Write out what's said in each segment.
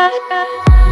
Yeah, yeah.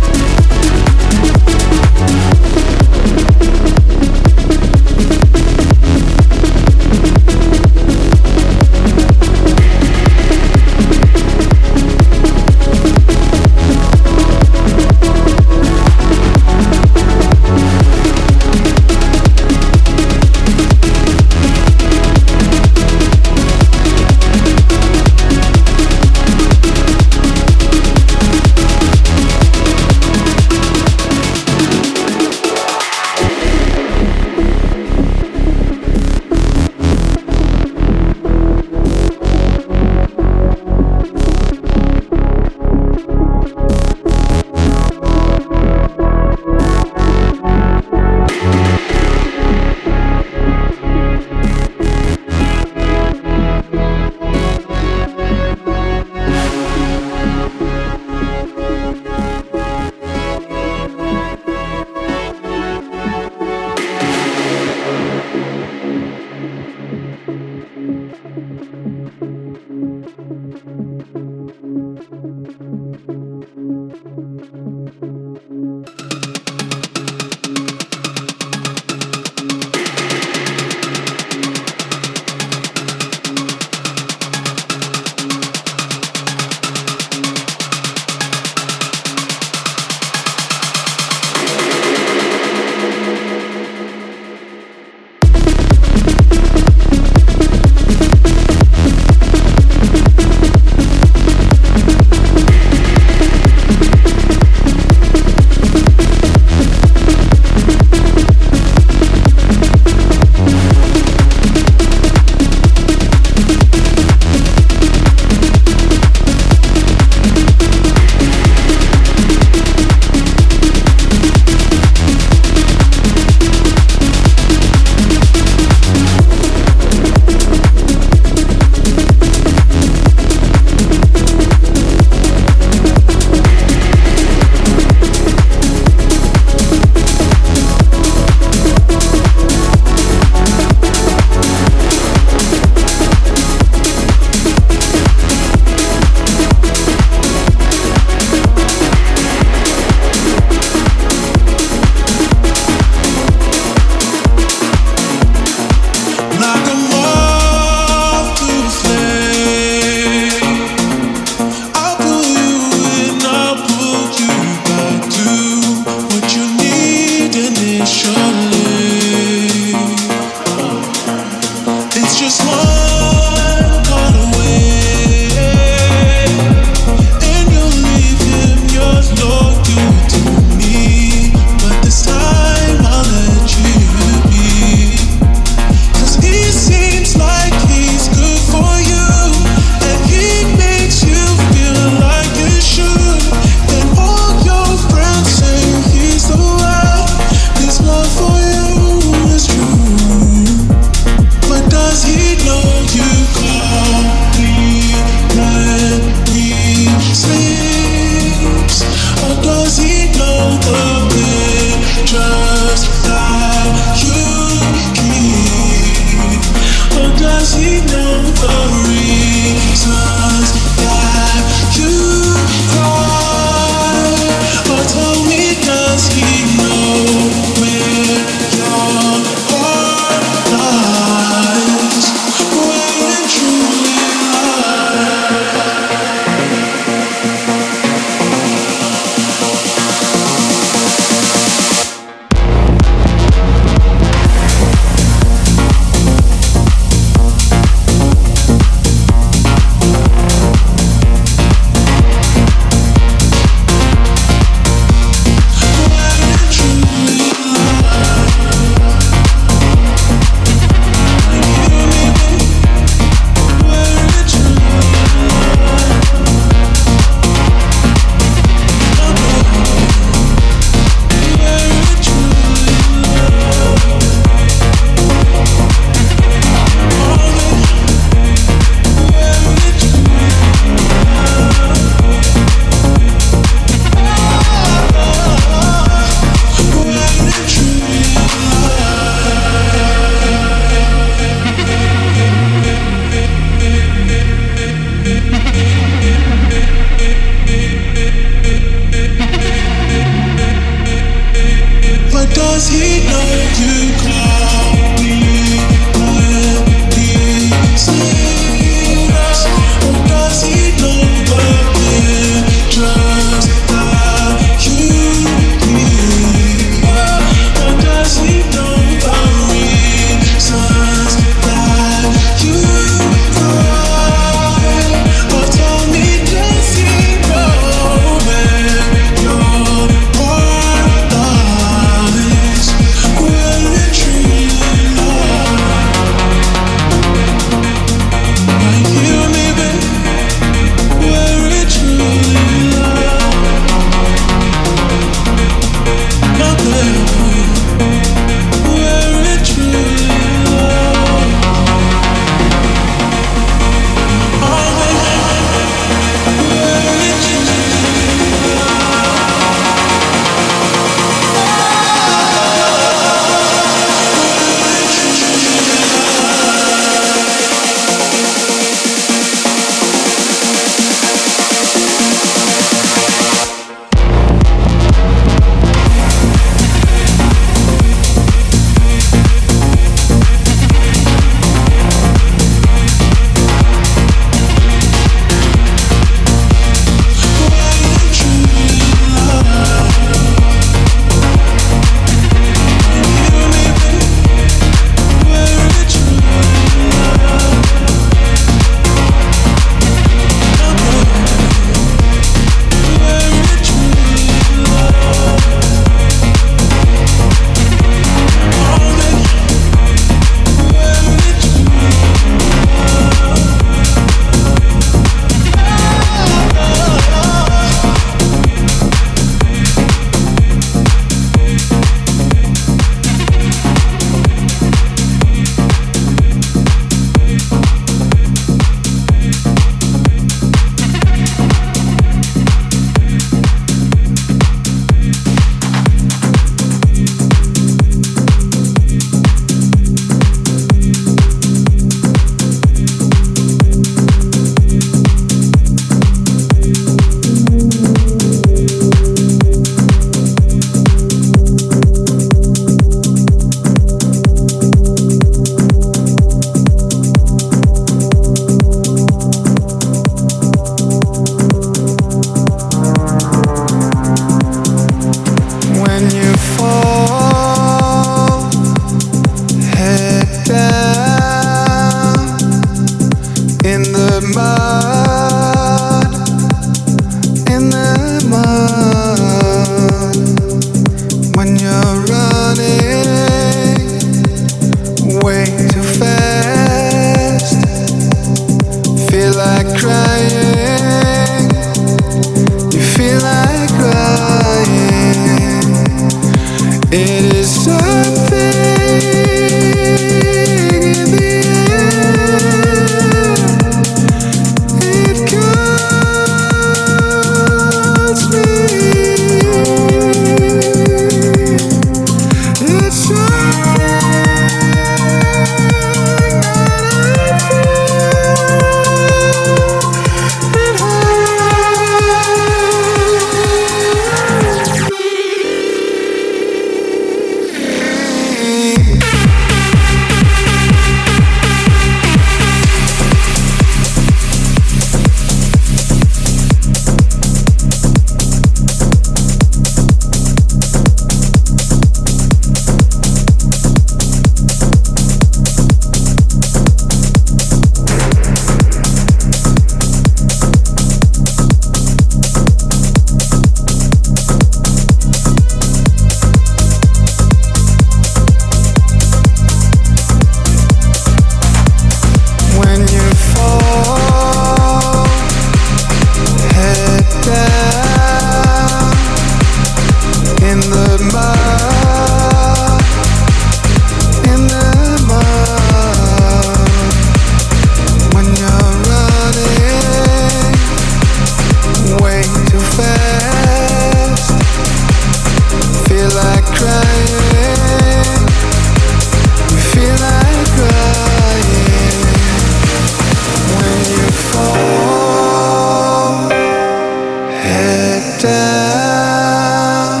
head down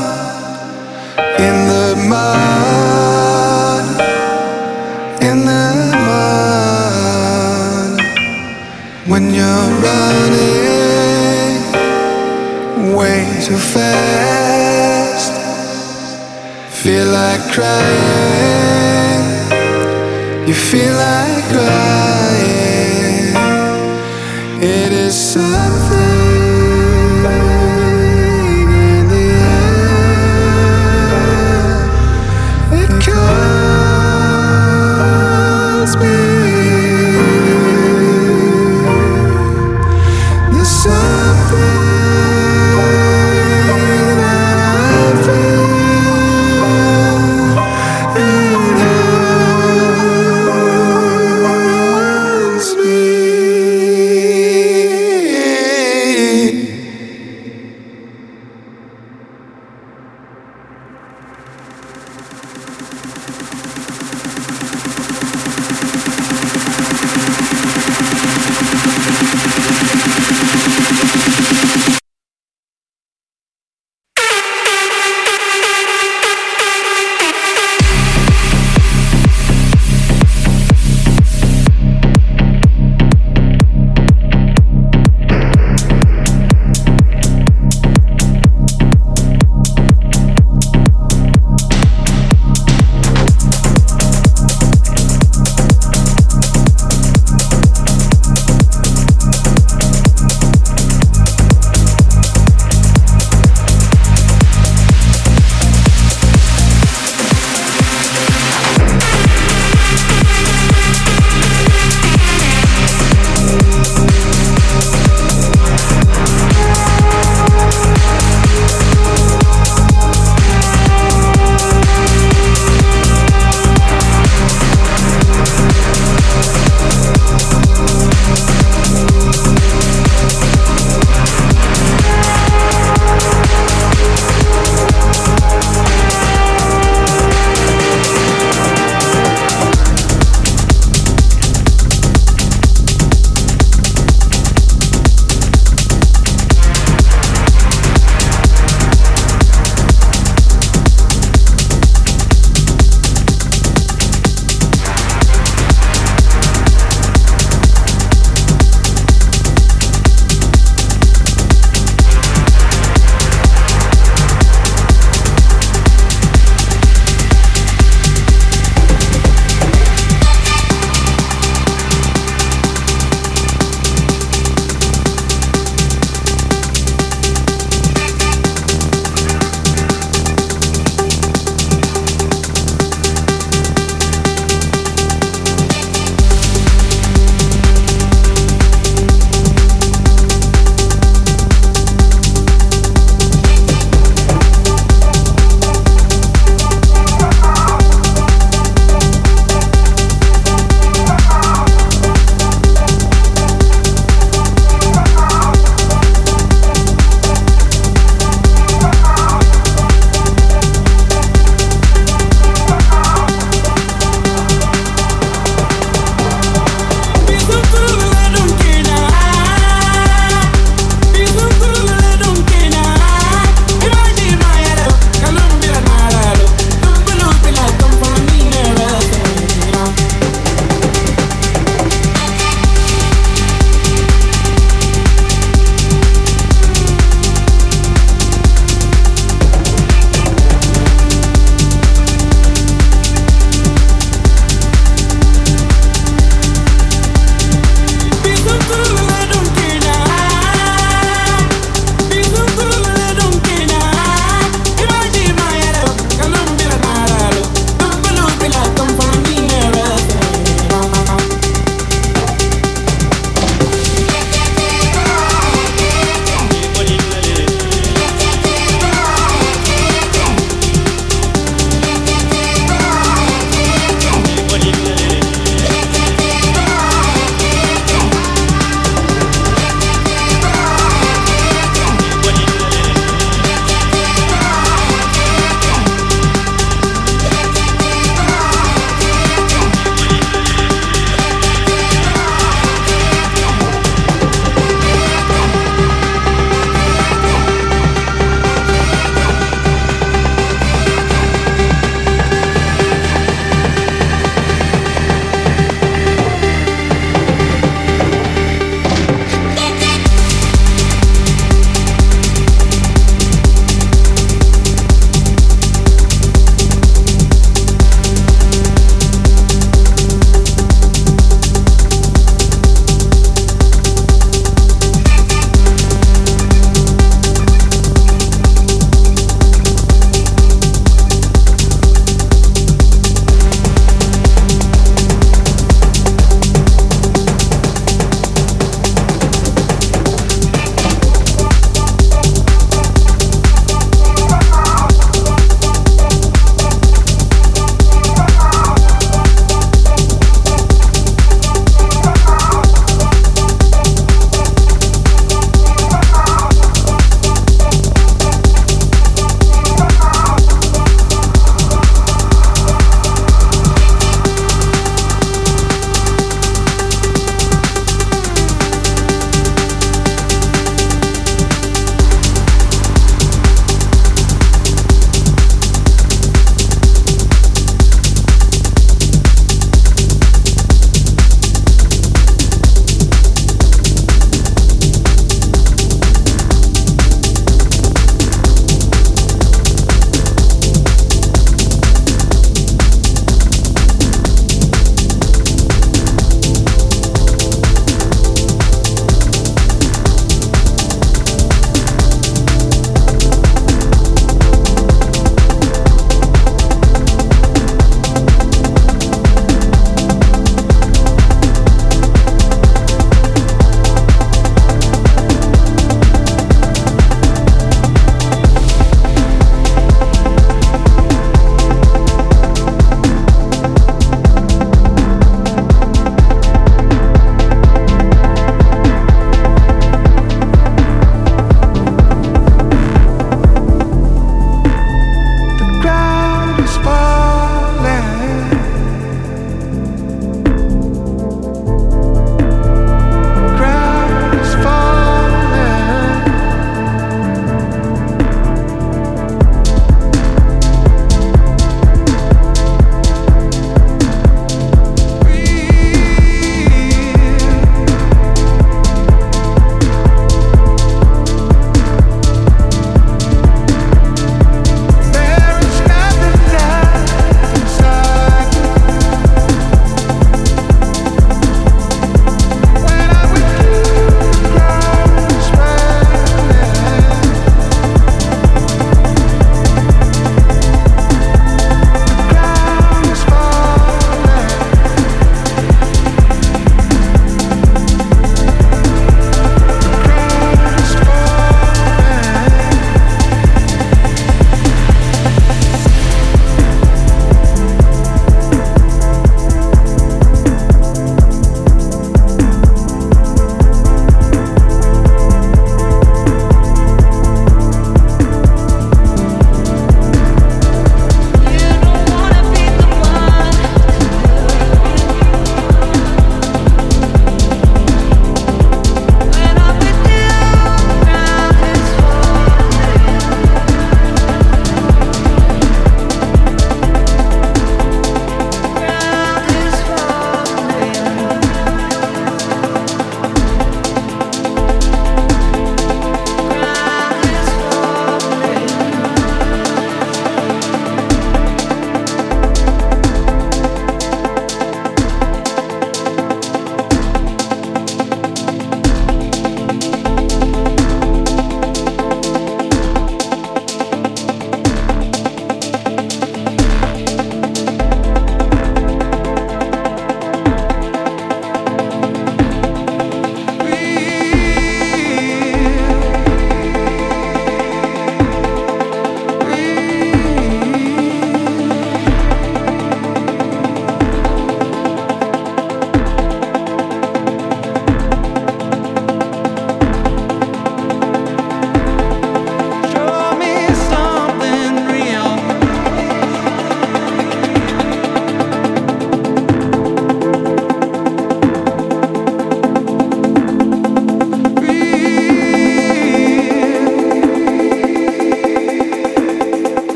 in the mud, in the mud. When you're running way too fast, feel like crying. You feel like crying. It is so.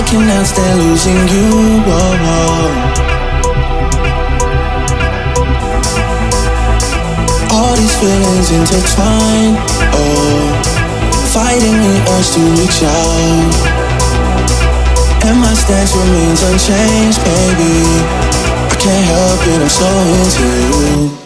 I cannot stand losing you. Whoa, whoa. All these feelings intertwined. Oh, fighting the urge to reach out. And my stance remains unchanged, baby I can't help it, I'm so into you.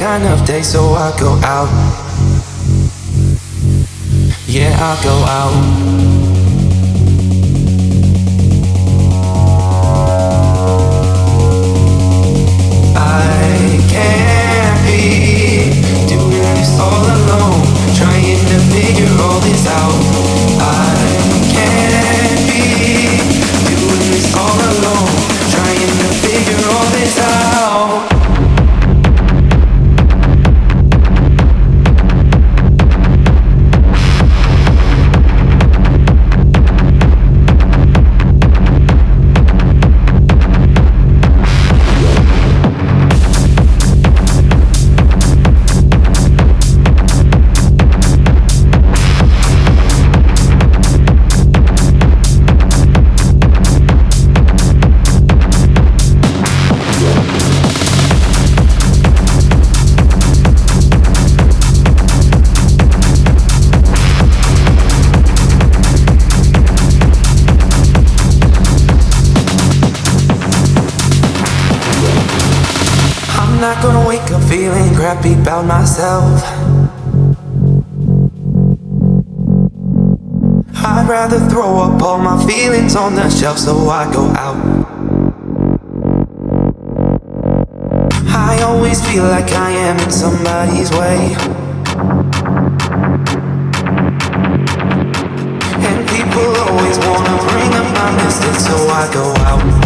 Kind of day, so I go out. Yeah, I go out. Happy about myself. I'd rather throw up all my feelings on the shelf so I go out. I always feel like I am in somebody's way. And people always wanna bring up my mistakes, so I go out.